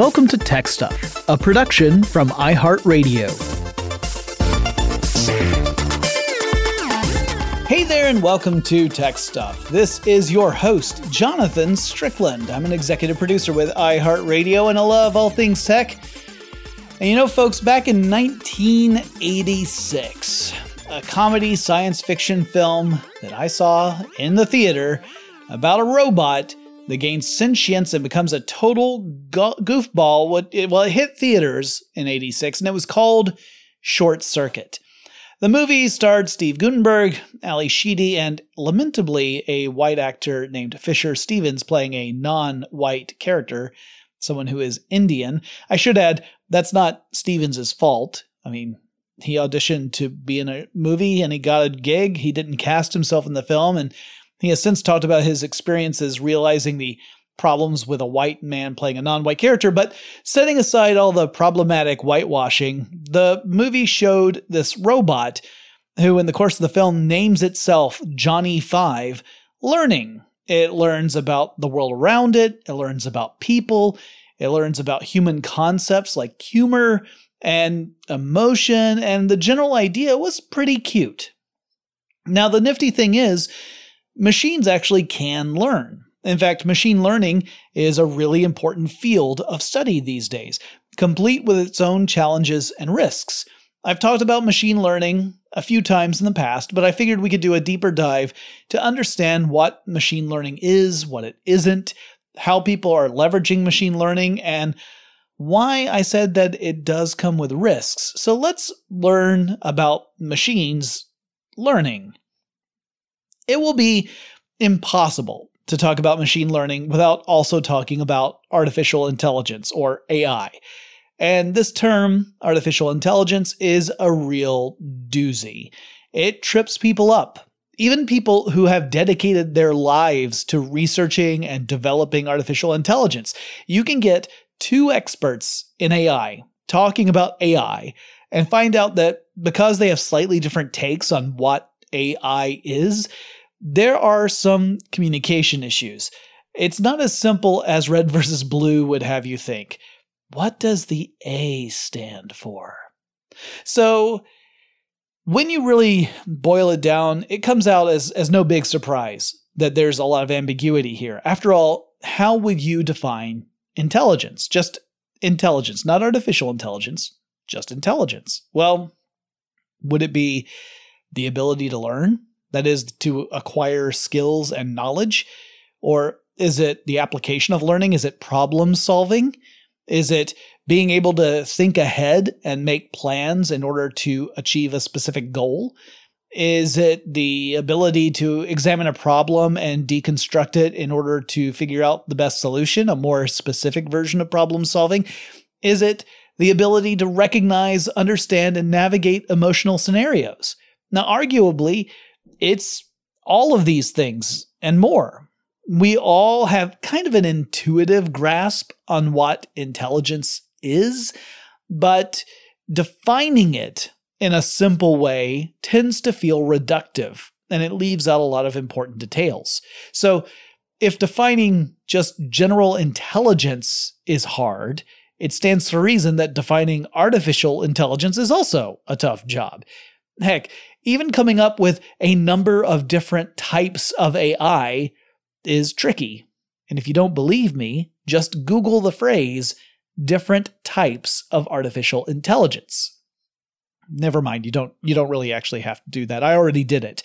Welcome to Tech Stuff, a production from iHeartRadio. Hey there, and welcome to Tech Stuff. This is your host, Jonathan Strickland. I'm an executive producer with iHeartRadio, and I love all things tech. And you know, folks, back in 1986, a comedy science fiction film that I saw in the theater about a robot that gains sentience and becomes a total go- goofball. Well, it hit theaters in 86 and it was called Short Circuit. The movie starred Steve Guttenberg, Ally Sheedy, and lamentably a white actor named Fisher Stevens playing a non white character, someone who is Indian. I should add, that's not Stevens' fault. I mean, he auditioned to be in a movie and he got a gig. He didn't cast himself in the film, and he has since talked about his experiences realizing the problems with a white man playing a non white character. But setting aside all the problematic whitewashing, the movie showed this robot who, in the course of the film, names itself Johnny Five, learning. It learns about the world around it, it learns about people, it learns about human concepts like humor and emotion, and the general idea was pretty cute. Now, the nifty thing is, machines actually can learn. In fact, machine learning is a really important field of study these days, complete with its own challenges and risks. I've talked about machine learning a few times in the past, but I figured we could do a deeper dive to understand what machine learning is, what it isn't, how people are leveraging machine learning, and why I said that it does come with risks. So let's learn about machines learning. It will be impossible to talk about machine learning without also talking about artificial intelligence or AI. And this term, artificial intelligence, is a real doozy. It trips people up. Even people who have dedicated their lives to researching and developing artificial intelligence. You can get two experts in AI talking about AI and find out that because they have slightly different takes on what AI is, there are some communication issues. It's not as simple as red versus blue would have you think. What does the A stand for? So, when you really boil it down, it comes out as, as no big surprise that there's a lot of ambiguity here. After all, how would you define intelligence, just intelligence, not artificial intelligence, just intelligence. Well, would it be the ability to learn? That is, to acquire skills and knowledge? Or is it the application of learning? Is it problem solving? Is it being able to think ahead and make plans in order to achieve a specific goal? Is it the ability to examine a problem and deconstruct it in order to figure out the best solution, a more specific version of problem solving? Is it the ability to recognize, understand, and navigate emotional scenarios? Now, arguably, it's all of these things and more. We all have kind of an intuitive grasp on what intelligence is, but defining it in a simple way tends to feel reductive and it leaves out a lot of important details. So, if defining just general intelligence is hard, it stands to reason that defining artificial intelligence is also a tough job. Heck, even coming up with a number of different types of AI is tricky. And if you don't believe me, just Google the phrase different types of artificial intelligence never mind. You don't you don't really actually have to do that. I already did it.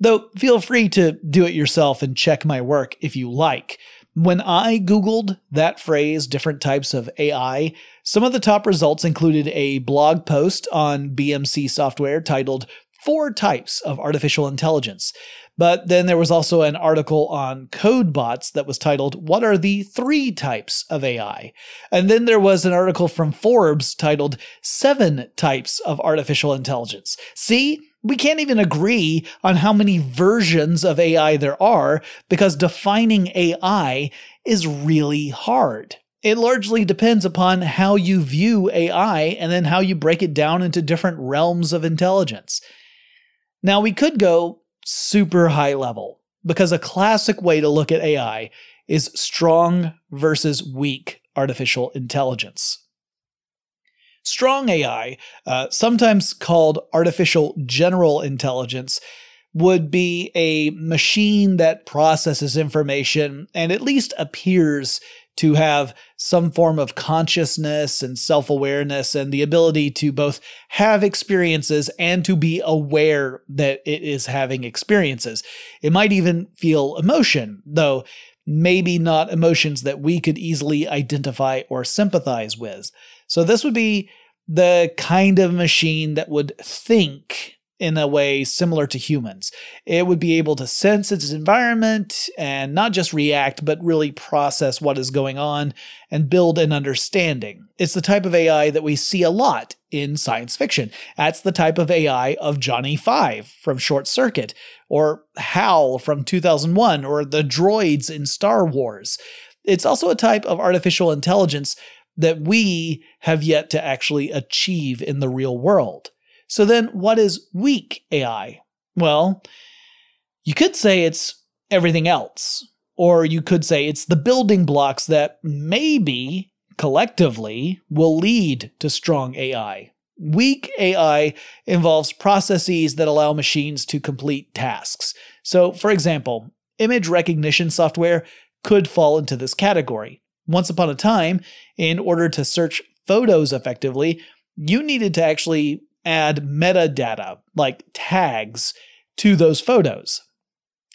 Though feel free to do it yourself and check my work if you like. When I Googled that phrase, different types of AI, some of the top results included a blog post on BMC software titled Four Types of Artificial Intelligence. But then there was also an article on Codebots that was titled, What are the Three Types of AI? And then there was an article from Forbes titled, Seven Types of Artificial Intelligence. See? We can't even agree on how many versions of AI there are because defining AI is really hard. It largely depends upon how you view AI and then how you break it down into different realms of intelligence. Now, we could go super high level because a classic way to look at AI is strong versus weak artificial intelligence. Strong AI, uh, sometimes called artificial general intelligence, would be a machine that processes information and at least appears to have some form of consciousness and self awareness and the ability to both have experiences and to be aware that it is having experiences. It might even feel emotion, though maybe not emotions that we could easily identify or sympathize with. So, this would be the kind of machine that would think in a way similar to humans. It would be able to sense its environment and not just react, but really process what is going on and build an understanding. It's the type of AI that we see a lot in science fiction. That's the type of AI of Johnny Five from Short Circuit, or Hal from 2001, or the droids in Star Wars. It's also a type of artificial intelligence that we have yet to actually achieve in the real world. So then, what is weak AI? Well, you could say it's everything else, or you could say it's the building blocks that maybe collectively will lead to strong AI. Weak AI involves processes that allow machines to complete tasks. So, for example, image recognition software could fall into this category. Once upon a time, in order to search photos effectively, you needed to actually add metadata, like tags, to those photos.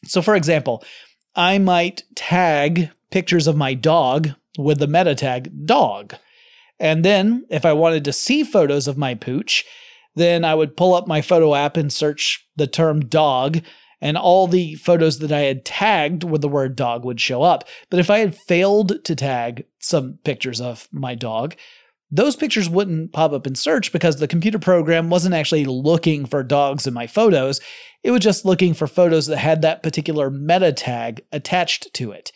So, for example, I might tag pictures of my dog with the meta tag dog. And then, if I wanted to see photos of my pooch, then I would pull up my photo app and search the term dog, and all the photos that I had tagged with the word dog would show up. But if I had failed to tag some pictures of my dog, those pictures wouldn't pop up in search because the computer program wasn't actually looking for dogs in my photos. It was just looking for photos that had that particular meta tag attached to it.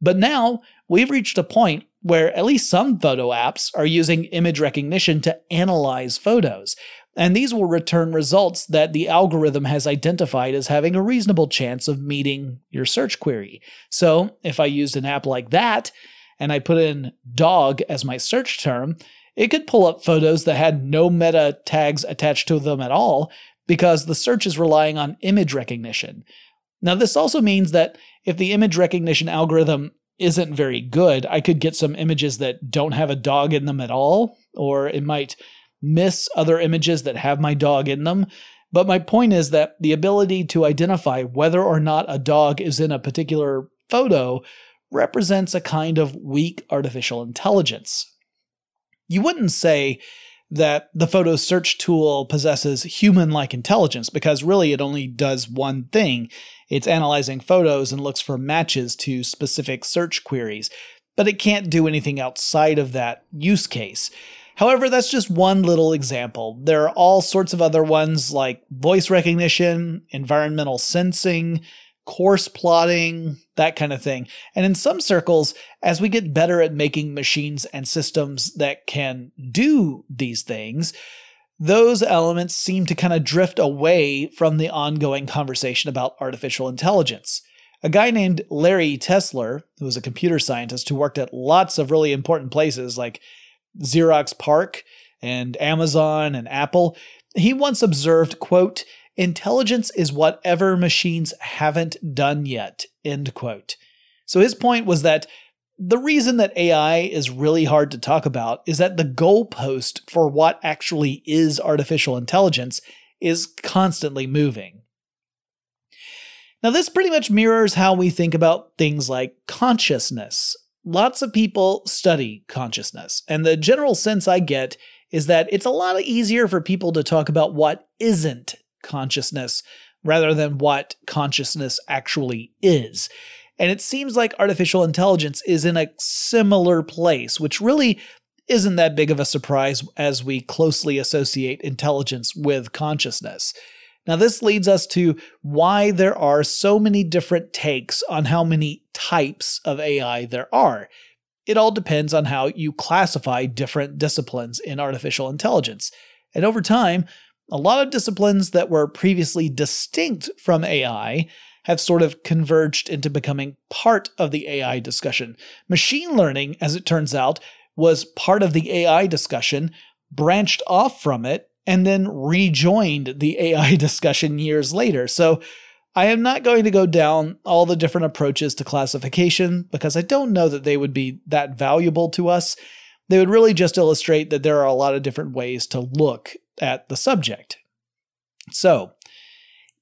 But now we've reached a point where at least some photo apps are using image recognition to analyze photos. And these will return results that the algorithm has identified as having a reasonable chance of meeting your search query. So if I used an app like that, and I put in dog as my search term, it could pull up photos that had no meta tags attached to them at all because the search is relying on image recognition. Now, this also means that if the image recognition algorithm isn't very good, I could get some images that don't have a dog in them at all, or it might miss other images that have my dog in them. But my point is that the ability to identify whether or not a dog is in a particular photo represents a kind of weak artificial intelligence. You wouldn't say that the photo search tool possesses human like intelligence because really it only does one thing it's analyzing photos and looks for matches to specific search queries, but it can't do anything outside of that use case. However, that's just one little example. There are all sorts of other ones like voice recognition, environmental sensing, course plotting, that kind of thing. And in some circles, as we get better at making machines and systems that can do these things, those elements seem to kind of drift away from the ongoing conversation about artificial intelligence. A guy named Larry Tesler, who was a computer scientist who worked at lots of really important places like Xerox PARC and Amazon and Apple, he once observed, quote, Intelligence is whatever machines haven't done yet. End quote. So his point was that the reason that AI is really hard to talk about is that the goalpost for what actually is artificial intelligence is constantly moving. Now, this pretty much mirrors how we think about things like consciousness. Lots of people study consciousness, and the general sense I get is that it's a lot easier for people to talk about what isn't consciousness rather than what consciousness actually is. And it seems like artificial intelligence is in a similar place, which really isn't that big of a surprise as we closely associate intelligence with consciousness. Now, this leads us to why there are so many different takes on how many types of AI there are. It all depends on how you classify different disciplines in artificial intelligence. And over time, a lot of disciplines that were previously distinct from AI have sort of converged into becoming part of the AI discussion. Machine learning, as it turns out, was part of the AI discussion, branched off from it, and then rejoined the AI discussion years later. So I am not going to go down all the different approaches to classification because I don't know that they would be that valuable to us. They would really just illustrate that there are a lot of different ways to look at the subject. So,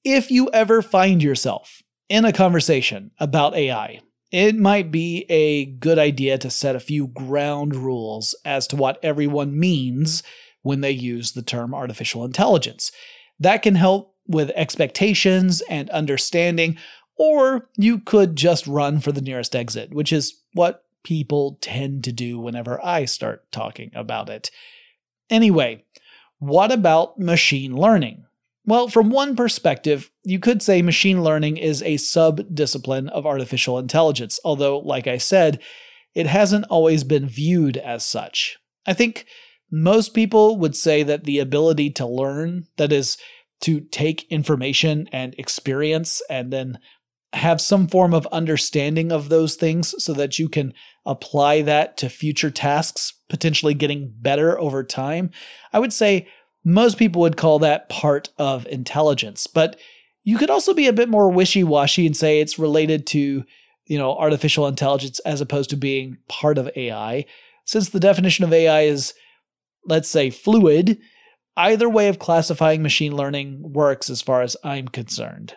if you ever find yourself in a conversation about AI, it might be a good idea to set a few ground rules as to what everyone means when they use the term artificial intelligence. That can help with expectations and understanding, or you could just run for the nearest exit, which is what people tend to do whenever I start talking about it. Anyway, what about machine learning? Well, from one perspective, you could say machine learning is a sub discipline of artificial intelligence, although, like I said, it hasn't always been viewed as such. I think most people would say that the ability to learn, that is, to take information and experience and then have some form of understanding of those things so that you can apply that to future tasks, potentially getting better over time. I would say most people would call that part of intelligence, but you could also be a bit more wishy-washy and say it's related to, you know, artificial intelligence as opposed to being part of AI. Since the definition of AI is let's say fluid, either way of classifying machine learning works as far as I'm concerned.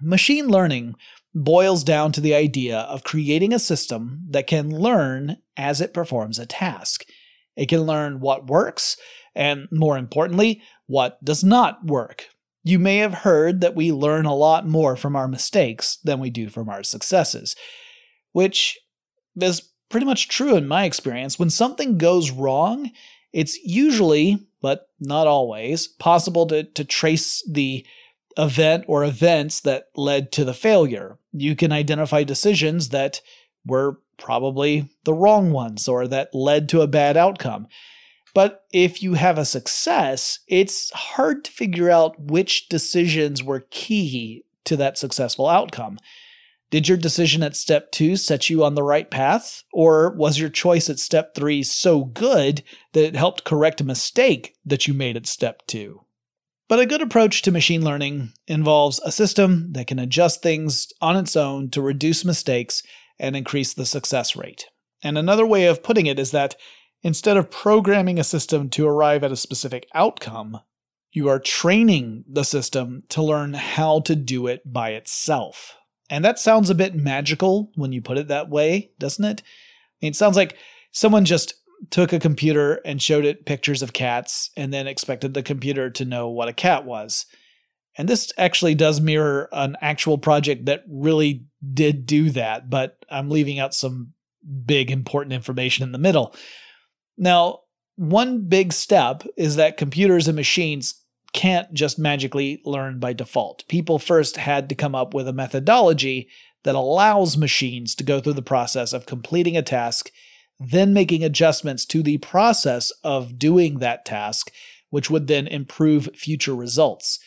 Machine learning boils down to the idea of creating a system that can learn as it performs a task. It can learn what works and more importantly, what does not work. You may have heard that we learn a lot more from our mistakes than we do from our successes, which is pretty much true in my experience. When something goes wrong, it's usually, but not always, possible to, to trace the event or events that led to the failure. You can identify decisions that were probably the wrong ones or that led to a bad outcome. But if you have a success, it's hard to figure out which decisions were key to that successful outcome. Did your decision at step two set you on the right path? Or was your choice at step three so good that it helped correct a mistake that you made at step two? But a good approach to machine learning involves a system that can adjust things on its own to reduce mistakes and increase the success rate. And another way of putting it is that Instead of programming a system to arrive at a specific outcome, you are training the system to learn how to do it by itself. And that sounds a bit magical when you put it that way, doesn't it? I mean, it sounds like someone just took a computer and showed it pictures of cats and then expected the computer to know what a cat was. And this actually does mirror an actual project that really did do that, but I'm leaving out some big important information in the middle. Now, one big step is that computers and machines can't just magically learn by default. People first had to come up with a methodology that allows machines to go through the process of completing a task, then making adjustments to the process of doing that task, which would then improve future results.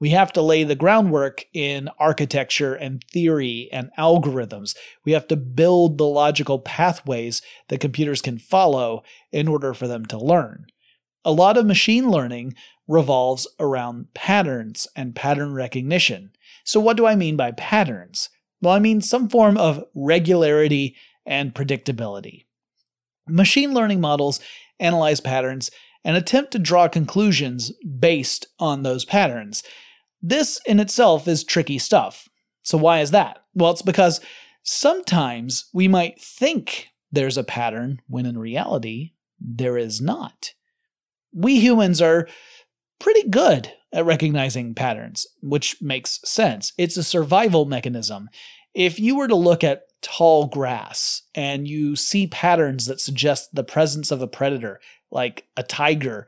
We have to lay the groundwork in architecture and theory and algorithms. We have to build the logical pathways that computers can follow in order for them to learn. A lot of machine learning revolves around patterns and pattern recognition. So, what do I mean by patterns? Well, I mean some form of regularity and predictability. Machine learning models analyze patterns and attempt to draw conclusions based on those patterns. This in itself is tricky stuff. So, why is that? Well, it's because sometimes we might think there's a pattern when in reality there is not. We humans are pretty good at recognizing patterns, which makes sense. It's a survival mechanism. If you were to look at tall grass and you see patterns that suggest the presence of a predator, like a tiger,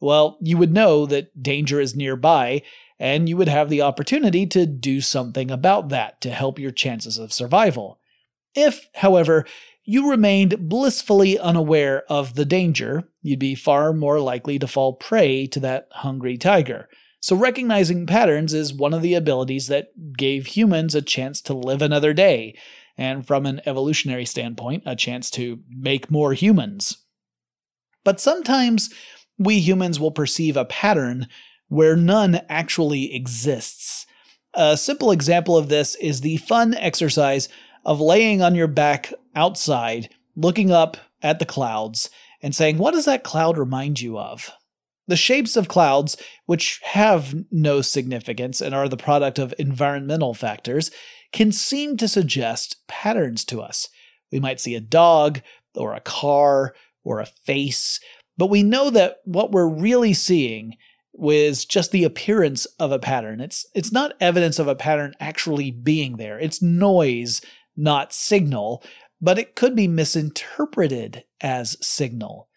well, you would know that danger is nearby and you would have the opportunity to do something about that to help your chances of survival. If, however, you remained blissfully unaware of the danger, you'd be far more likely to fall prey to that hungry tiger. So, recognizing patterns is one of the abilities that gave humans a chance to live another day, and from an evolutionary standpoint, a chance to make more humans. But sometimes we humans will perceive a pattern where none actually exists. A simple example of this is the fun exercise of laying on your back outside, looking up at the clouds, and saying, What does that cloud remind you of? The shapes of clouds, which have no significance and are the product of environmental factors, can seem to suggest patterns to us. We might see a dog, or a car, or a face, but we know that what we're really seeing was just the appearance of a pattern. It's it's not evidence of a pattern actually being there. It's noise, not signal, but it could be misinterpreted as signal.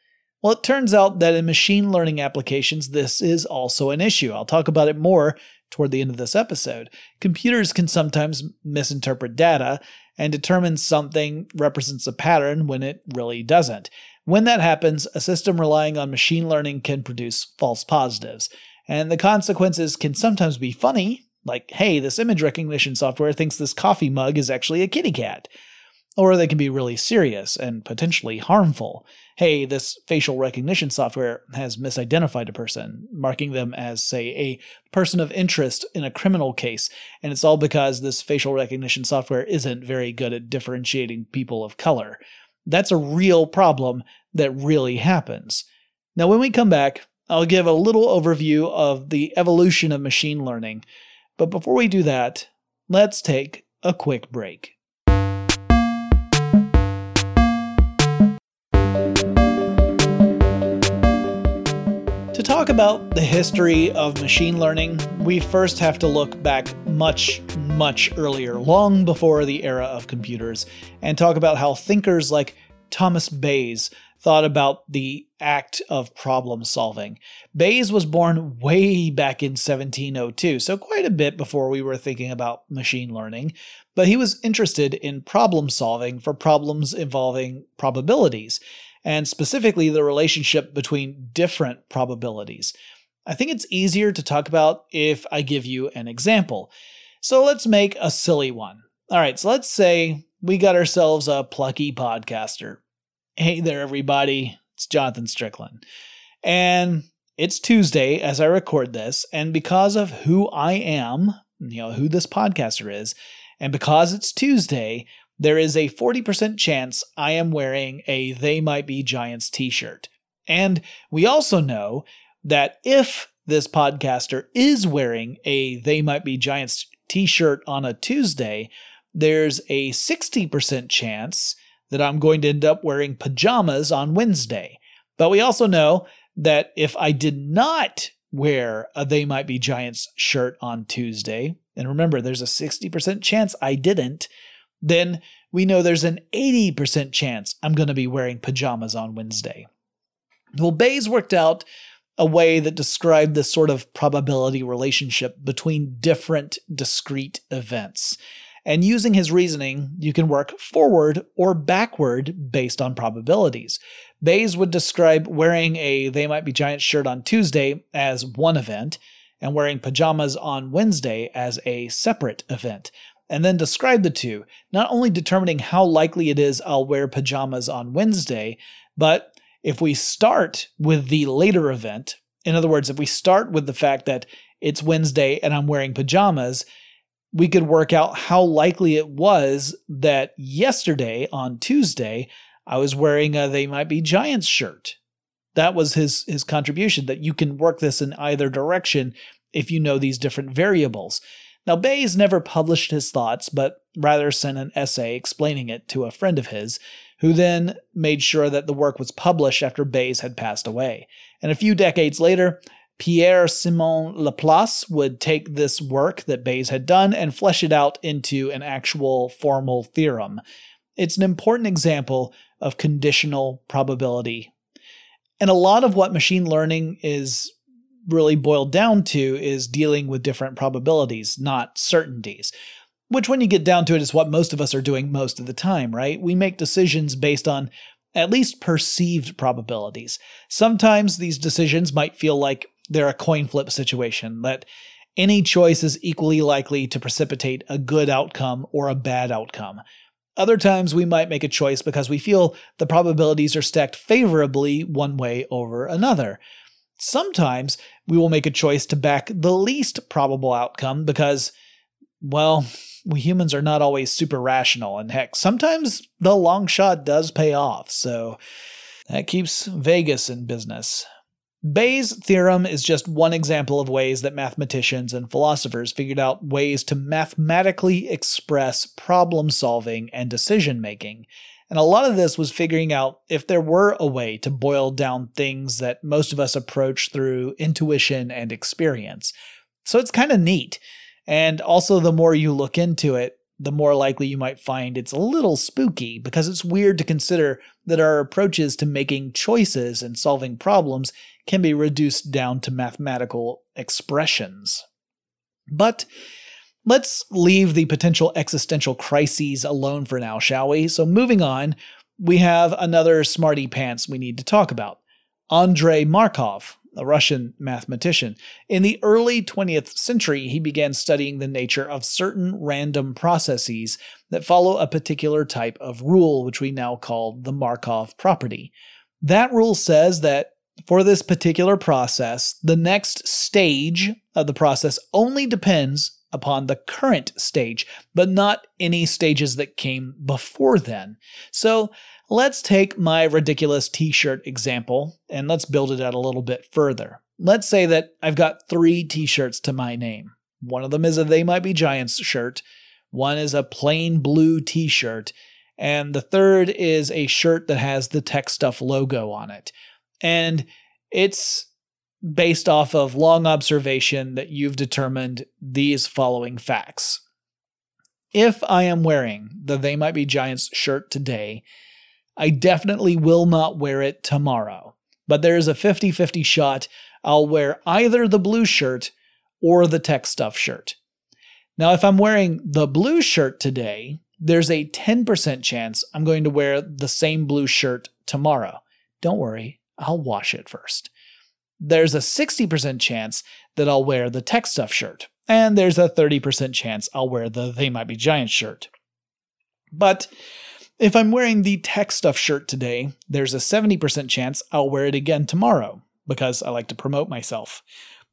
Well, it turns out that in machine learning applications, this is also an issue. I'll talk about it more toward the end of this episode. Computers can sometimes misinterpret data and determine something represents a pattern when it really doesn't. When that happens, a system relying on machine learning can produce false positives. And the consequences can sometimes be funny, like, hey, this image recognition software thinks this coffee mug is actually a kitty cat. Or they can be really serious and potentially harmful. Hey, this facial recognition software has misidentified a person, marking them as, say, a person of interest in a criminal case, and it's all because this facial recognition software isn't very good at differentiating people of color. That's a real problem that really happens. Now, when we come back, I'll give a little overview of the evolution of machine learning. But before we do that, let's take a quick break. Talk about the history of machine learning, we first have to look back much, much earlier, long before the era of computers, and talk about how thinkers like Thomas Bayes thought about the act of problem solving. Bayes was born way back in 1702, so quite a bit before we were thinking about machine learning, but he was interested in problem solving for problems involving probabilities and specifically the relationship between different probabilities. I think it's easier to talk about if I give you an example. So let's make a silly one. All right, so let's say we got ourselves a plucky podcaster. Hey there, everybody. It's Jonathan Strickland. And it's Tuesday as I record this. And because of who I am, you know, who this podcaster is, and because it's Tuesday, there is a 40% chance I am wearing a They Might Be Giants t shirt. And we also know that if this podcaster is wearing a They Might Be Giants t shirt on a Tuesday, there's a 60% chance that I'm going to end up wearing pajamas on Wednesday. But we also know that if I did not wear a They Might Be Giants shirt on Tuesday, and remember, there's a 60% chance I didn't, then we know there's an 80% chance I'm going to be wearing pajamas on Wednesday. Well, Bayes worked out a way that described this sort of probability relationship between different discrete events. And using his reasoning, you can work forward or backward based on probabilities. Bayes would describe wearing a They Might Be Giant shirt on Tuesday as one event, and wearing pajamas on Wednesday as a separate event and then describe the two, not only determining how likely it is I'll wear pajamas on Wednesday, but if we start with the later event, in other words, if we start with the fact that it's Wednesday and I'm wearing pajamas, we could work out how likely it was that yesterday on Tuesday I was wearing a They Might Be Giants shirt. That was his his contribution that you can work this in either direction if you know these different variables. Now, Bayes never published his thoughts, but rather sent an essay explaining it to a friend of his, who then made sure that the work was published after Bayes had passed away. And a few decades later, Pierre Simon Laplace would take this work that Bayes had done and flesh it out into an actual formal theorem. It's an important example of conditional probability. And a lot of what machine learning is really boiled down to is dealing with different probabilities, not certainties. Which, when you get down to it, is what most of us are doing most of the time, right? We make decisions based on at least perceived probabilities. Sometimes these decisions might feel like they're a coin flip situation, that any choice is equally likely to precipitate a good outcome or a bad outcome. Other times we might make a choice because we feel the probabilities are stacked favorably one way over another. Sometimes we will make a choice to back the least probable outcome because, well, we humans are not always super rational, and heck, sometimes the long shot does pay off, so that keeps Vegas in business. Bayes' theorem is just one example of ways that mathematicians and philosophers figured out ways to mathematically express problem solving and decision making. And a lot of this was figuring out if there were a way to boil down things that most of us approach through intuition and experience. So it's kind of neat. And also, the more you look into it, the more likely you might find it's a little spooky because it's weird to consider that our approaches to making choices and solving problems can be reduced down to mathematical expressions. But let's leave the potential existential crises alone for now, shall we? So, moving on, we have another smarty pants we need to talk about Andrei Markov, a Russian mathematician. In the early 20th century, he began studying the nature of certain random processes that follow a particular type of rule, which we now call the Markov property. That rule says that for this particular process, the next stage of the process only depends upon the current stage, but not any stages that came before then. So let's take my ridiculous t shirt example and let's build it out a little bit further. Let's say that I've got three t shirts to my name. One of them is a They Might Be Giants shirt, one is a plain blue t shirt, and the third is a shirt that has the Tech Stuff logo on it. And it's based off of long observation that you've determined these following facts. If I am wearing the They Might Be Giants shirt today, I definitely will not wear it tomorrow. But there is a 50 50 shot I'll wear either the blue shirt or the tech stuff shirt. Now, if I'm wearing the blue shirt today, there's a 10% chance I'm going to wear the same blue shirt tomorrow. Don't worry, I'll wash it first. There's a 60% chance that I'll wear the tech stuff shirt, and there's a 30% chance I'll wear the They Might Be Giants shirt. But if I'm wearing the tech stuff shirt today, there's a 70% chance I'll wear it again tomorrow because I like to promote myself.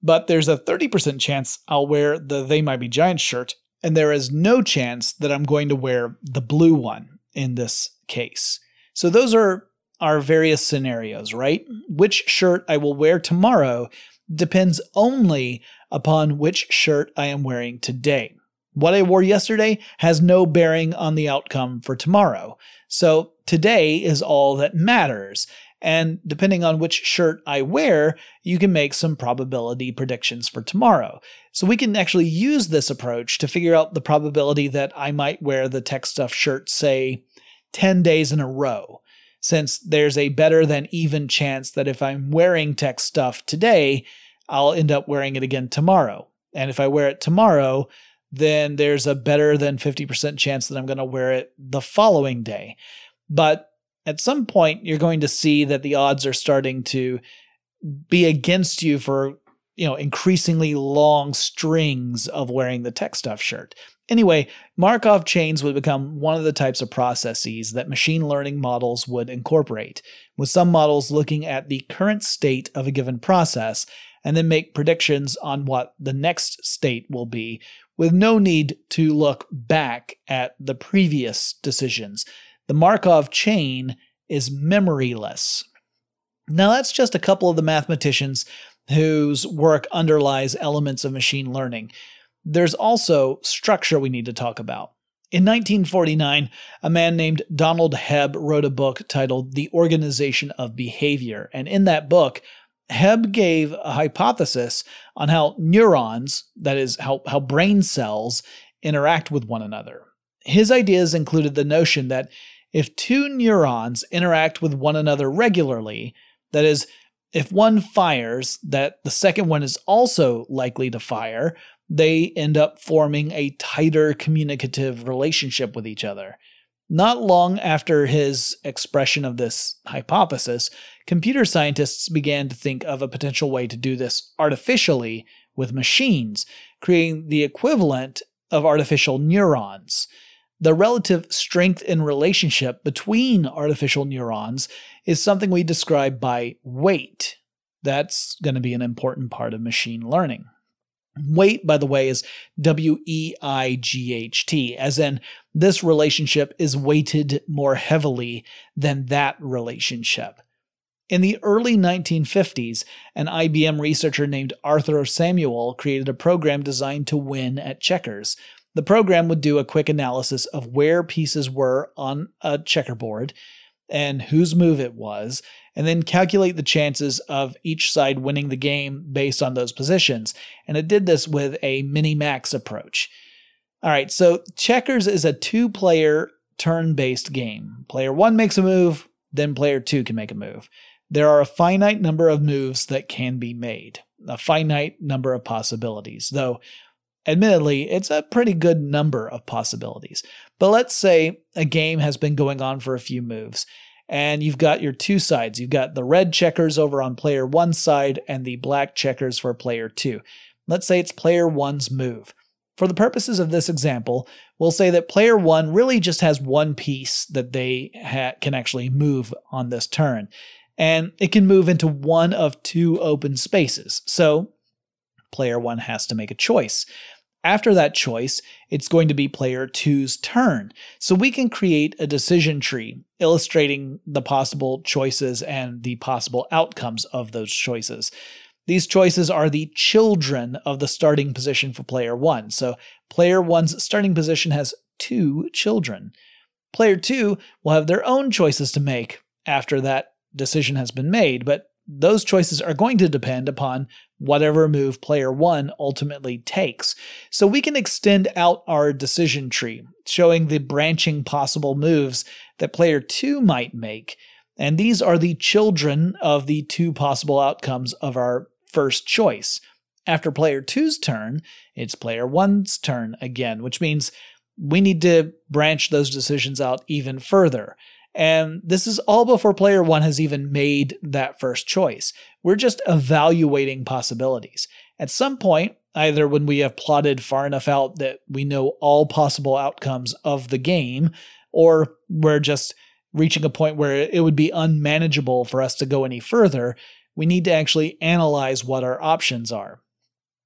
But there's a 30% chance I'll wear the They Might Be Giants shirt, and there is no chance that I'm going to wear the blue one in this case. So those are our various scenarios, right? Which shirt I will wear tomorrow depends only upon which shirt I am wearing today. What I wore yesterday has no bearing on the outcome for tomorrow. So today is all that matters. And depending on which shirt I wear, you can make some probability predictions for tomorrow. So we can actually use this approach to figure out the probability that I might wear the tech stuff shirt, say, 10 days in a row since there's a better than even chance that if I'm wearing tech stuff today, I'll end up wearing it again tomorrow. And if I wear it tomorrow, then there's a better than 50% chance that I'm going to wear it the following day. But at some point, you're going to see that the odds are starting to be against you for you know increasingly long strings of wearing the tech stuff shirt Anyway, Markov chains would become one of the types of processes that machine learning models would incorporate, with some models looking at the current state of a given process and then make predictions on what the next state will be, with no need to look back at the previous decisions. The Markov chain is memoryless. Now, that's just a couple of the mathematicians whose work underlies elements of machine learning. There's also structure we need to talk about. In 1949, a man named Donald Hebb wrote a book titled The Organization of Behavior. And in that book, Hebb gave a hypothesis on how neurons, that is, how, how brain cells, interact with one another. His ideas included the notion that if two neurons interact with one another regularly, that is, if one fires, that the second one is also likely to fire, they end up forming a tighter communicative relationship with each other. Not long after his expression of this hypothesis, computer scientists began to think of a potential way to do this artificially with machines, creating the equivalent of artificial neurons. The relative strength and relationship between artificial neurons is something we describe by weight. That's going to be an important part of machine learning. Weight, by the way, is W E I G H T, as in this relationship is weighted more heavily than that relationship. In the early 1950s, an IBM researcher named Arthur Samuel created a program designed to win at checkers. The program would do a quick analysis of where pieces were on a checkerboard and whose move it was, and then calculate the chances of each side winning the game based on those positions. And it did this with a minimax approach. All right, so checkers is a two player turn based game. Player one makes a move, then player two can make a move. There are a finite number of moves that can be made, a finite number of possibilities, though admittedly, it's a pretty good number of possibilities. But let's say a game has been going on for a few moves, and you've got your two sides. You've got the red checkers over on player one side and the black checkers for player two. Let's say it's player one's move. For the purposes of this example, we'll say that player one really just has one piece that they ha- can actually move on this turn, and it can move into one of two open spaces. So, player one has to make a choice. After that choice, it's going to be player two's turn. So we can create a decision tree illustrating the possible choices and the possible outcomes of those choices. These choices are the children of the starting position for player one. So player one's starting position has two children. Player two will have their own choices to make after that decision has been made, but those choices are going to depend upon whatever move player one ultimately takes. So we can extend out our decision tree, showing the branching possible moves that player two might make. And these are the children of the two possible outcomes of our first choice. After player two's turn, it's player one's turn again, which means we need to branch those decisions out even further. And this is all before player one has even made that first choice. We're just evaluating possibilities. At some point, either when we have plotted far enough out that we know all possible outcomes of the game, or we're just reaching a point where it would be unmanageable for us to go any further, we need to actually analyze what our options are.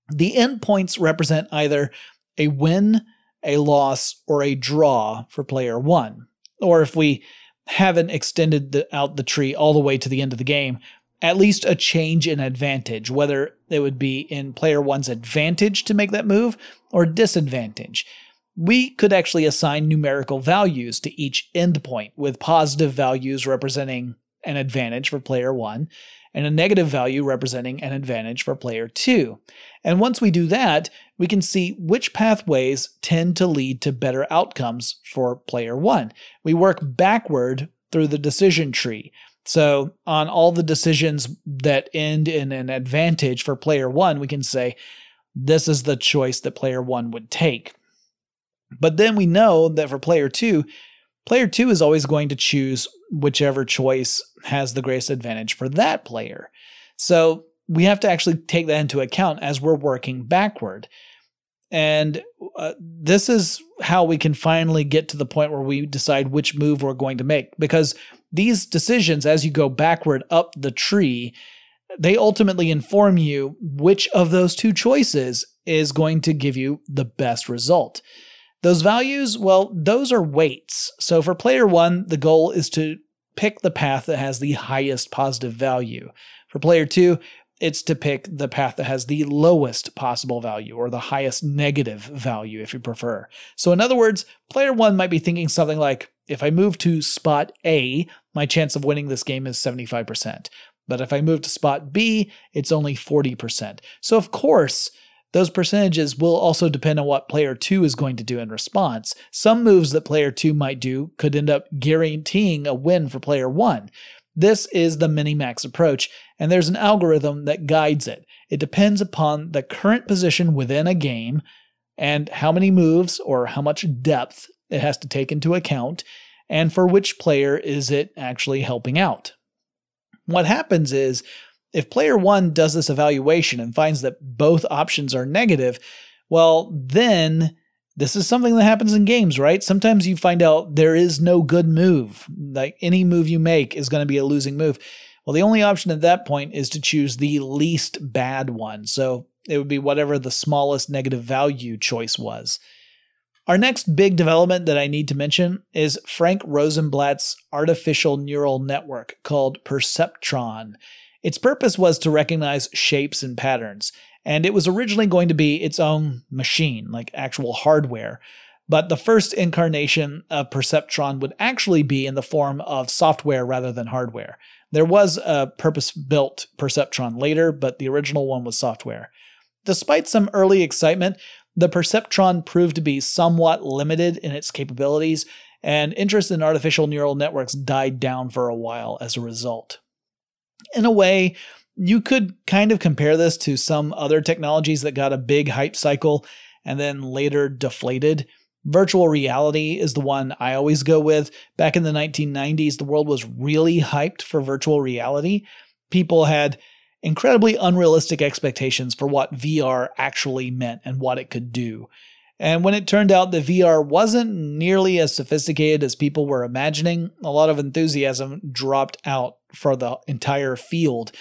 The endpoints represent either a win, a loss, or a draw for player one. Or if we haven't extended the, out the tree all the way to the end of the game, at least a change in advantage, whether it would be in player one's advantage to make that move or disadvantage. We could actually assign numerical values to each endpoint, with positive values representing an advantage for player one and a negative value representing an advantage for player 2. And once we do that, we can see which pathways tend to lead to better outcomes for player 1. We work backward through the decision tree. So, on all the decisions that end in an advantage for player 1, we can say this is the choice that player 1 would take. But then we know that for player 2, Player two is always going to choose whichever choice has the greatest advantage for that player. So we have to actually take that into account as we're working backward. And uh, this is how we can finally get to the point where we decide which move we're going to make. Because these decisions, as you go backward up the tree, they ultimately inform you which of those two choices is going to give you the best result. Those values, well, those are weights. So for player one, the goal is to pick the path that has the highest positive value. For player two, it's to pick the path that has the lowest possible value or the highest negative value, if you prefer. So, in other words, player one might be thinking something like if I move to spot A, my chance of winning this game is 75%. But if I move to spot B, it's only 40%. So, of course, those percentages will also depend on what player 2 is going to do in response. Some moves that player 2 might do could end up guaranteeing a win for player 1. This is the minimax approach, and there's an algorithm that guides it. It depends upon the current position within a game and how many moves or how much depth it has to take into account, and for which player is it actually helping out. What happens is, if player one does this evaluation and finds that both options are negative, well, then this is something that happens in games, right? Sometimes you find out there is no good move. Like any move you make is going to be a losing move. Well, the only option at that point is to choose the least bad one. So it would be whatever the smallest negative value choice was. Our next big development that I need to mention is Frank Rosenblatt's artificial neural network called Perceptron. Its purpose was to recognize shapes and patterns, and it was originally going to be its own machine, like actual hardware. But the first incarnation of Perceptron would actually be in the form of software rather than hardware. There was a purpose built Perceptron later, but the original one was software. Despite some early excitement, the Perceptron proved to be somewhat limited in its capabilities, and interest in artificial neural networks died down for a while as a result. In a way, you could kind of compare this to some other technologies that got a big hype cycle and then later deflated. Virtual reality is the one I always go with. Back in the 1990s, the world was really hyped for virtual reality. People had incredibly unrealistic expectations for what VR actually meant and what it could do. And when it turned out that VR wasn't nearly as sophisticated as people were imagining, a lot of enthusiasm dropped out for the entire field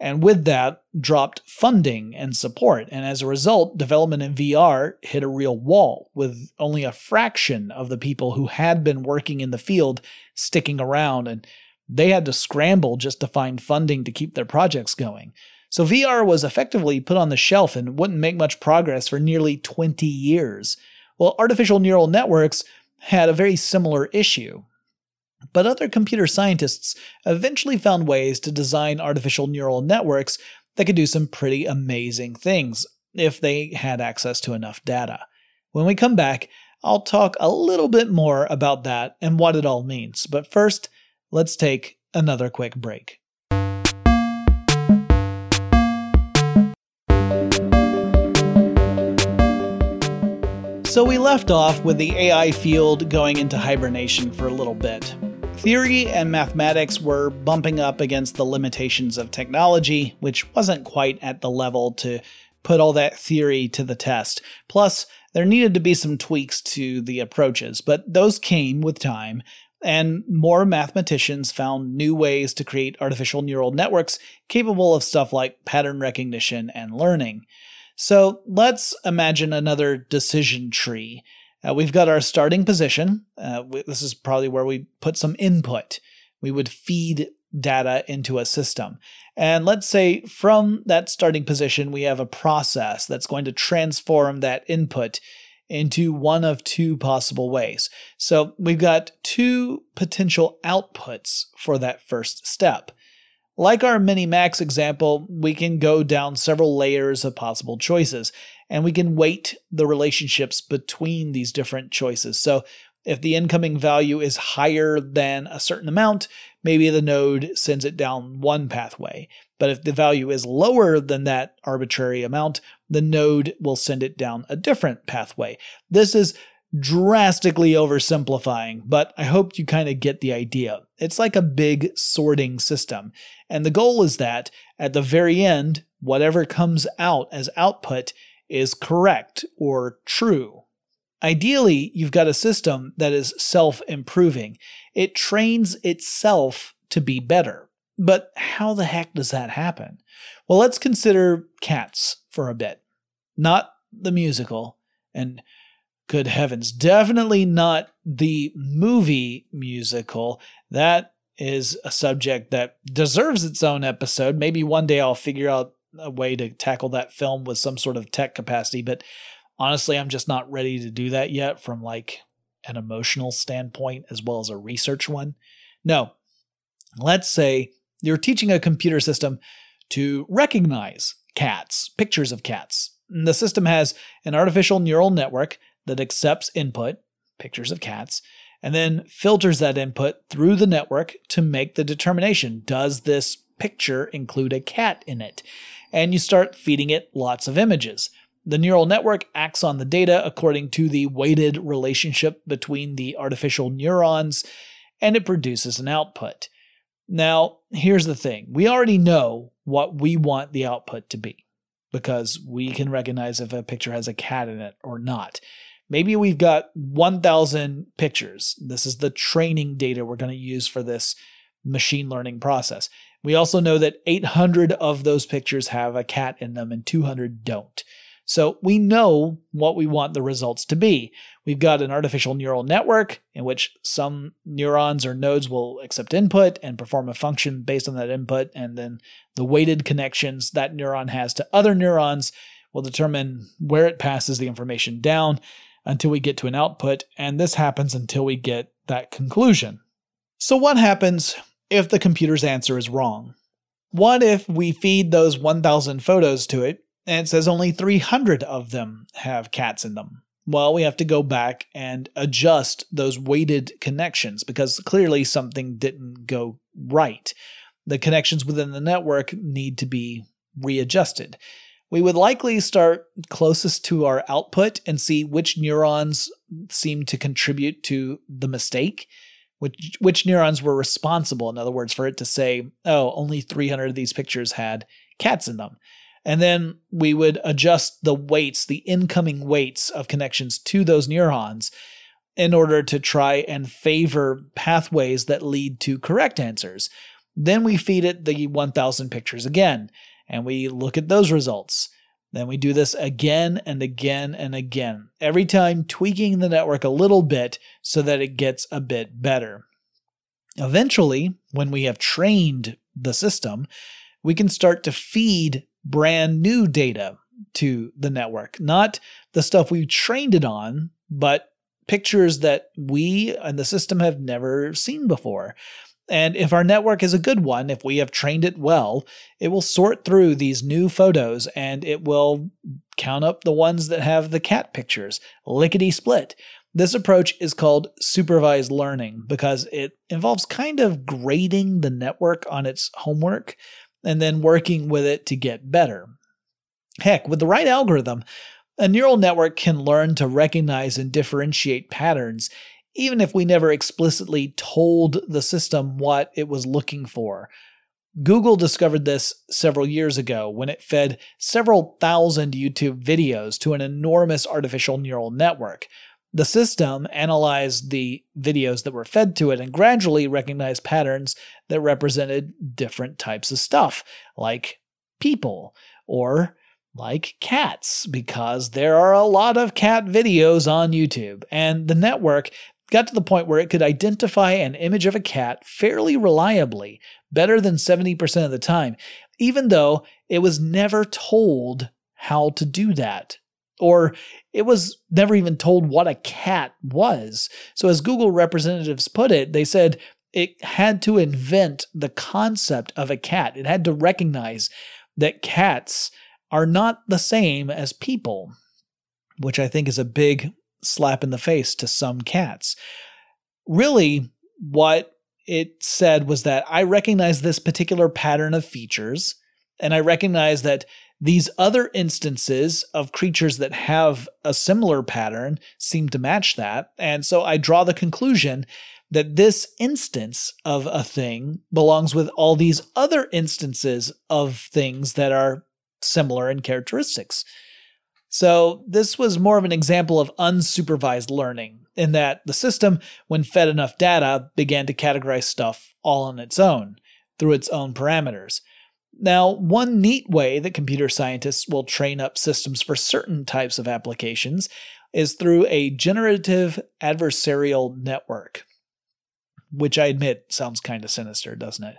and with that dropped funding and support. And as a result, development in VR hit a real wall, with only a fraction of the people who had been working in the field sticking around, and they had to scramble just to find funding to keep their projects going. So VR was effectively put on the shelf and wouldn't make much progress for nearly 20 years. Well, artificial neural networks had a very similar issue. But other computer scientists eventually found ways to design artificial neural networks that could do some pretty amazing things if they had access to enough data. When we come back, I'll talk a little bit more about that and what it all means. But first, let's take another quick break. So we left off with the AI field going into hibernation for a little bit. Theory and mathematics were bumping up against the limitations of technology, which wasn't quite at the level to put all that theory to the test. Plus, there needed to be some tweaks to the approaches, but those came with time, and more mathematicians found new ways to create artificial neural networks capable of stuff like pattern recognition and learning. So let's imagine another decision tree. Uh, we've got our starting position. Uh, this is probably where we put some input. We would feed data into a system. And let's say from that starting position, we have a process that's going to transform that input into one of two possible ways. So we've got two potential outputs for that first step. Like our minimax example, we can go down several layers of possible choices and we can weight the relationships between these different choices. So if the incoming value is higher than a certain amount, maybe the node sends it down one pathway. But if the value is lower than that arbitrary amount, the node will send it down a different pathway. This is drastically oversimplifying, but I hope you kind of get the idea. It's like a big sorting system. And the goal is that at the very end, whatever comes out as output is correct or true. Ideally, you've got a system that is self improving. It trains itself to be better. But how the heck does that happen? Well, let's consider Cats for a bit. Not the musical, and good heavens, definitely not the movie musical. That is a subject that deserves its own episode. Maybe one day I'll figure out a way to tackle that film with some sort of tech capacity, but honestly, I'm just not ready to do that yet from like an emotional standpoint as well as a research one. No, let's say you're teaching a computer system to recognize cats, pictures of cats. And the system has an artificial neural network that accepts input, pictures of cats, and then filters that input through the network to make the determination does this picture include a cat in it? And you start feeding it lots of images. The neural network acts on the data according to the weighted relationship between the artificial neurons, and it produces an output. Now, here's the thing we already know what we want the output to be because we can recognize if a picture has a cat in it or not. Maybe we've got 1,000 pictures. This is the training data we're going to use for this machine learning process. We also know that 800 of those pictures have a cat in them and 200 don't. So we know what we want the results to be. We've got an artificial neural network in which some neurons or nodes will accept input and perform a function based on that input, and then the weighted connections that neuron has to other neurons will determine where it passes the information down until we get to an output, and this happens until we get that conclusion. So, what happens if the computer's answer is wrong? What if we feed those 1,000 photos to it and it says only 300 of them have cats in them. Well, we have to go back and adjust those weighted connections because clearly something didn't go right. The connections within the network need to be readjusted. We would likely start closest to our output and see which neurons seem to contribute to the mistake, which which neurons were responsible. In other words, for it to say, "Oh, only 300 of these pictures had cats in them." And then we would adjust the weights, the incoming weights of connections to those neurons in order to try and favor pathways that lead to correct answers. Then we feed it the 1000 pictures again, and we look at those results. Then we do this again and again and again, every time tweaking the network a little bit so that it gets a bit better. Eventually, when we have trained the system, we can start to feed brand new data to the network, not the stuff we trained it on, but pictures that we and the system have never seen before. And if our network is a good one, if we have trained it well, it will sort through these new photos and it will count up the ones that have the cat pictures, lickety split. This approach is called supervised learning because it involves kind of grading the network on its homework and then working with it to get better. Heck, with the right algorithm, a neural network can learn to recognize and differentiate patterns, even if we never explicitly told the system what it was looking for. Google discovered this several years ago when it fed several thousand YouTube videos to an enormous artificial neural network. The system analyzed the videos that were fed to it and gradually recognized patterns that represented different types of stuff, like people or like cats, because there are a lot of cat videos on YouTube. And the network got to the point where it could identify an image of a cat fairly reliably, better than 70% of the time, even though it was never told how to do that or it was never even told what a cat was. So, as Google representatives put it, they said it had to invent the concept of a cat. It had to recognize that cats are not the same as people, which I think is a big slap in the face to some cats. Really, what it said was that I recognize this particular pattern of features, and I recognize that these other instances of creatures that have a similar pattern seem to match that. And so I draw the conclusion that this instance of a thing belongs with all these other instances of things that are similar in characteristics. So, this was more of an example of unsupervised learning, in that the system, when fed enough data, began to categorize stuff all on its own, through its own parameters. Now, one neat way that computer scientists will train up systems for certain types of applications is through a generative adversarial network, which I admit sounds kind of sinister, doesn't it?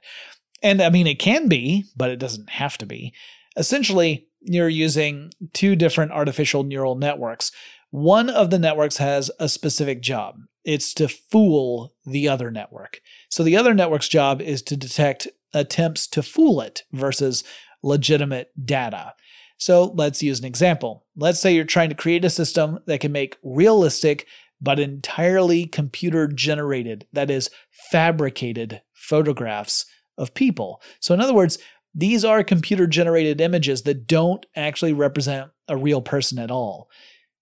And I mean, it can be, but it doesn't have to be. Essentially, you're using two different artificial neural networks. One of the networks has a specific job. It's to fool the other network. So the other network's job is to detect attempts to fool it versus legitimate data. So let's use an example. Let's say you're trying to create a system that can make realistic but entirely computer generated, that is, fabricated photographs of people. So, in other words, these are computer generated images that don't actually represent a real person at all.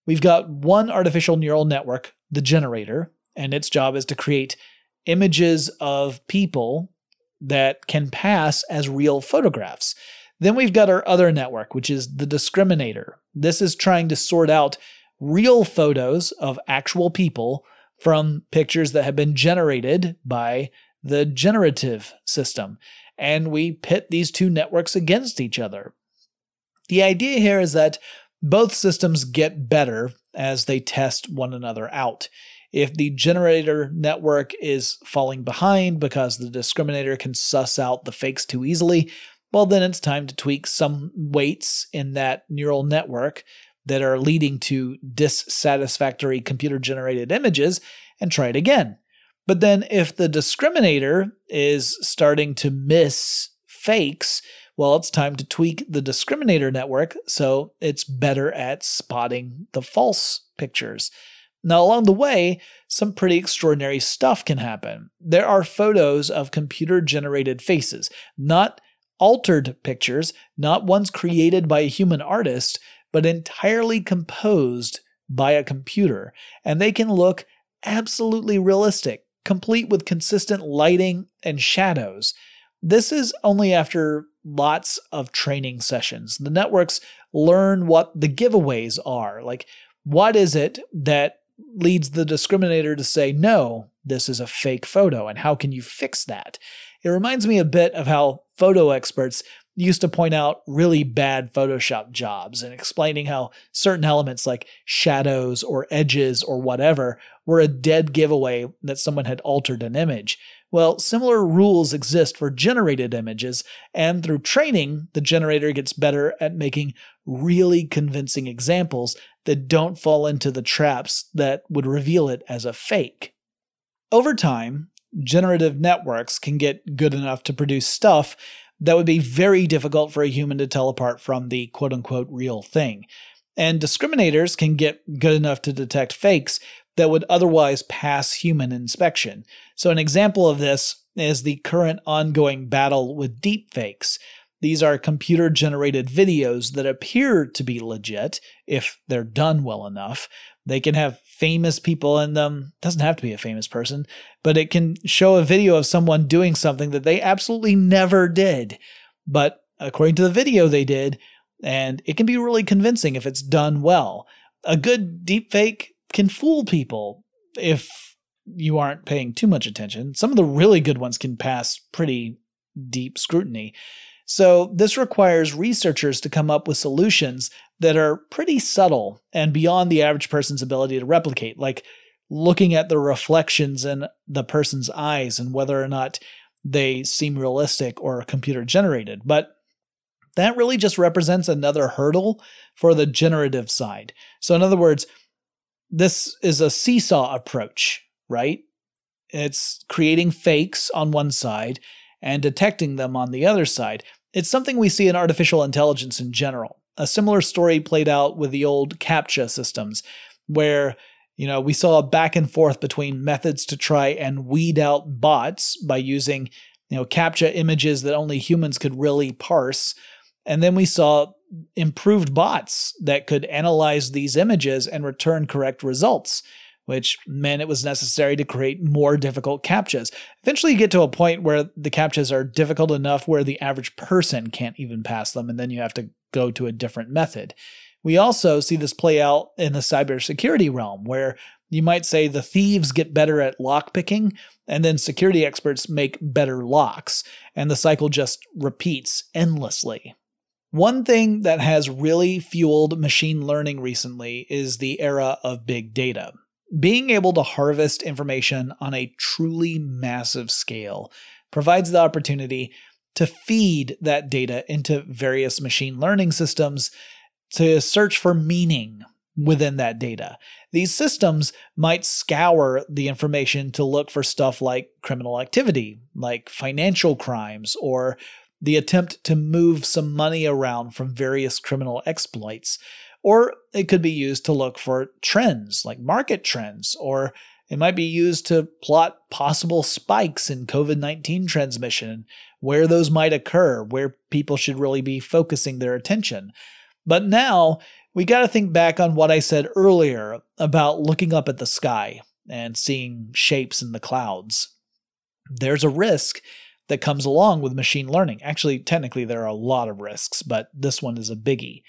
We've got one artificial neural network, the generator, and its job is to create images of people that can pass as real photographs. Then we've got our other network, which is the discriminator. This is trying to sort out real photos of actual people from pictures that have been generated by the generative system. And we pit these two networks against each other. The idea here is that both systems get better as they test one another out. If the generator network is falling behind because the discriminator can suss out the fakes too easily, well, then it's time to tweak some weights in that neural network that are leading to dissatisfactory computer generated images and try it again. But then if the discriminator is starting to miss fakes, well, it's time to tweak the discriminator network so it's better at spotting the false pictures. Now, along the way, some pretty extraordinary stuff can happen. There are photos of computer generated faces, not altered pictures, not ones created by a human artist, but entirely composed by a computer. And they can look absolutely realistic, complete with consistent lighting and shadows. This is only after lots of training sessions. The networks learn what the giveaways are. Like, what is it that leads the discriminator to say, no, this is a fake photo, and how can you fix that? It reminds me a bit of how photo experts used to point out really bad Photoshop jobs and explaining how certain elements like shadows or edges or whatever were a dead giveaway that someone had altered an image. Well, similar rules exist for generated images, and through training, the generator gets better at making really convincing examples that don't fall into the traps that would reveal it as a fake. Over time, generative networks can get good enough to produce stuff that would be very difficult for a human to tell apart from the quote unquote real thing. And discriminators can get good enough to detect fakes that would otherwise pass human inspection. So, an example of this is the current ongoing battle with deepfakes. These are computer generated videos that appear to be legit if they're done well enough. They can have famous people in them. Doesn't have to be a famous person, but it can show a video of someone doing something that they absolutely never did. But according to the video, they did, and it can be really convincing if it's done well. A good deepfake can fool people if you aren't paying too much attention. Some of the really good ones can pass pretty deep scrutiny. So, this requires researchers to come up with solutions that are pretty subtle and beyond the average person's ability to replicate, like looking at the reflections in the person's eyes and whether or not they seem realistic or computer generated. But that really just represents another hurdle for the generative side. So, in other words, this is a seesaw approach, right? It's creating fakes on one side and detecting them on the other side. It's something we see in artificial intelligence in general. A similar story played out with the old CAPTCHA systems, where you know we saw a back and forth between methods to try and weed out bots by using you know CAPTCHA images that only humans could really parse, and then we saw improved bots that could analyze these images and return correct results which meant it was necessary to create more difficult CAPTCHAs. Eventually, you get to a point where the CAPTCHAs are difficult enough where the average person can't even pass them, and then you have to go to a different method. We also see this play out in the cybersecurity realm, where you might say the thieves get better at lockpicking, and then security experts make better locks, and the cycle just repeats endlessly. One thing that has really fueled machine learning recently is the era of big data being able to harvest information on a truly massive scale provides the opportunity to feed that data into various machine learning systems to search for meaning within that data. These systems might scour the information to look for stuff like criminal activity, like financial crimes, or the attempt to move some money around from various criminal exploits or it could be used to look for trends like market trends or It might be used to plot possible spikes in COVID 19 transmission, where those might occur, where people should really be focusing their attention. But now we got to think back on what I said earlier about looking up at the sky and seeing shapes in the clouds. There's a risk that comes along with machine learning. Actually, technically, there are a lot of risks, but this one is a biggie.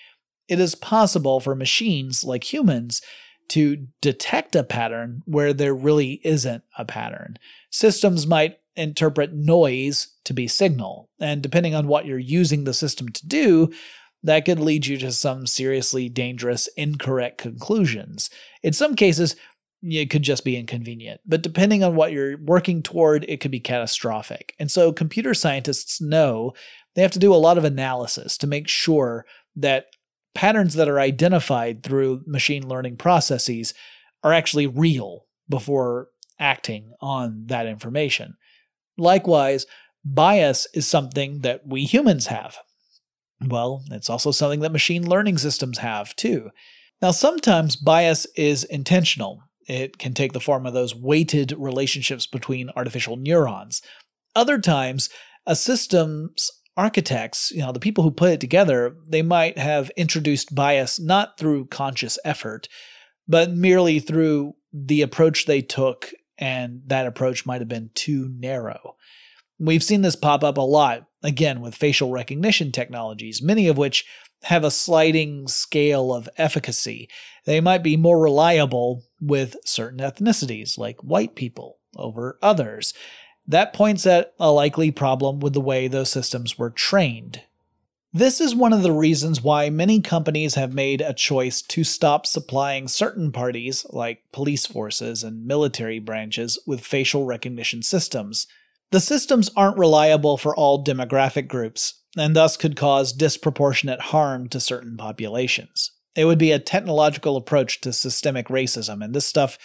It is possible for machines like humans to detect a pattern where there really isn't a pattern. Systems might interpret noise to be signal, and depending on what you're using the system to do, that could lead you to some seriously dangerous, incorrect conclusions. In some cases, it could just be inconvenient. But depending on what you're working toward, it could be catastrophic. And so computer scientists know they have to do a lot of analysis to make sure that patterns that are identified through machine learning processes are actually real before acting on that information. Likewise, bias is something that we humans have. Well, it's also something that machine learning systems have too. Now, sometimes bias is intentional. It can take the form of those weighted relationships between artificial neurons. Other times, a system's architects, you know, the people who put it together, they might have introduced bias not through conscious effort, but merely through the approach they took, and that approach might have been too narrow. We've seen this pop up a lot, again, with facial recognition technologies, many of which have a sliding scale of efficacy. They might be more reliable with certain ethnicities, like white people, over others. That points at a likely problem with the way those systems were trained. This is one of the reasons why many companies have made a choice to stop supplying certain parties, like police forces and military branches, with facial recognition systems. The systems aren't reliable for all demographic groups, and thus could cause disproportionate harm to certain populations. It would be a technological approach to systemic racism, and this stuff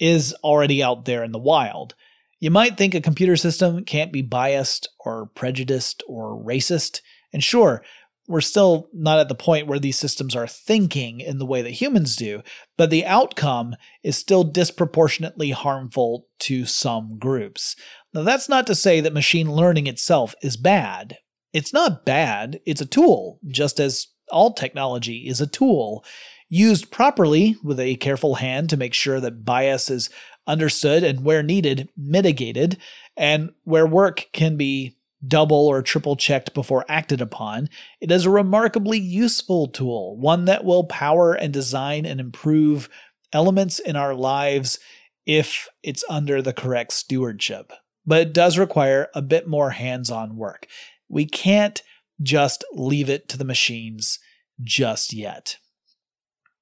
is already out there in the wild. You might think a computer system can't be biased or prejudiced or racist, and sure, we're still not at the point where these systems are thinking in the way that humans do, but the outcome is still disproportionately harmful to some groups. Now, that's not to say that machine learning itself is bad. It's not bad, it's a tool, just as all technology is a tool. Used properly with a careful hand to make sure that bias is understood and, where needed, mitigated, and where work can be double or triple checked before acted upon, it is a remarkably useful tool, one that will power and design and improve elements in our lives if it's under the correct stewardship but it does require a bit more hands on work. We can't just leave it to the machines just yet.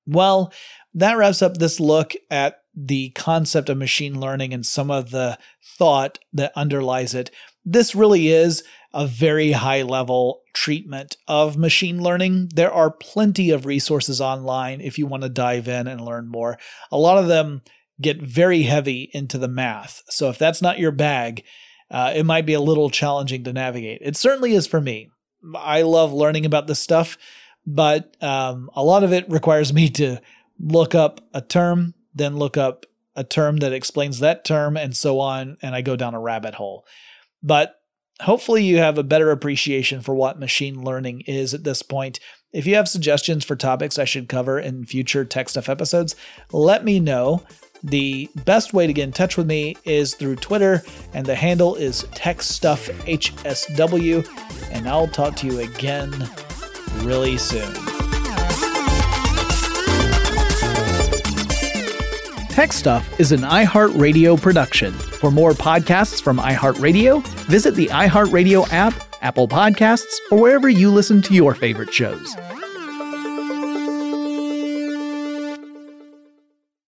Well, that wraps up this look at the concept of machine learning and some of the thought that underlies it. This really is a very high level treatment of machine learning. There are plenty of resources online if you want to dive in and learn more. A lot of them get very heavy into the math. So if that's not your bag, uh, it might be a little challenging to navigate. It certainly is for me. I love learning about this stuff, but um, a lot of it requires me to look up a term, then look up a term that explains that term, and so on, and I go down a rabbit hole. But hopefully, you have a better appreciation for what machine learning is at this point. If you have suggestions for topics I should cover in future Tech Stuff episodes, let me know. The best way to get in touch with me is through Twitter, and the handle is TechStuffHSW. And I'll talk to you again really soon. Tech Stuff is an iHeartRadio production. For more podcasts from iHeartRadio, visit the iHeartRadio app, Apple Podcasts, or wherever you listen to your favorite shows.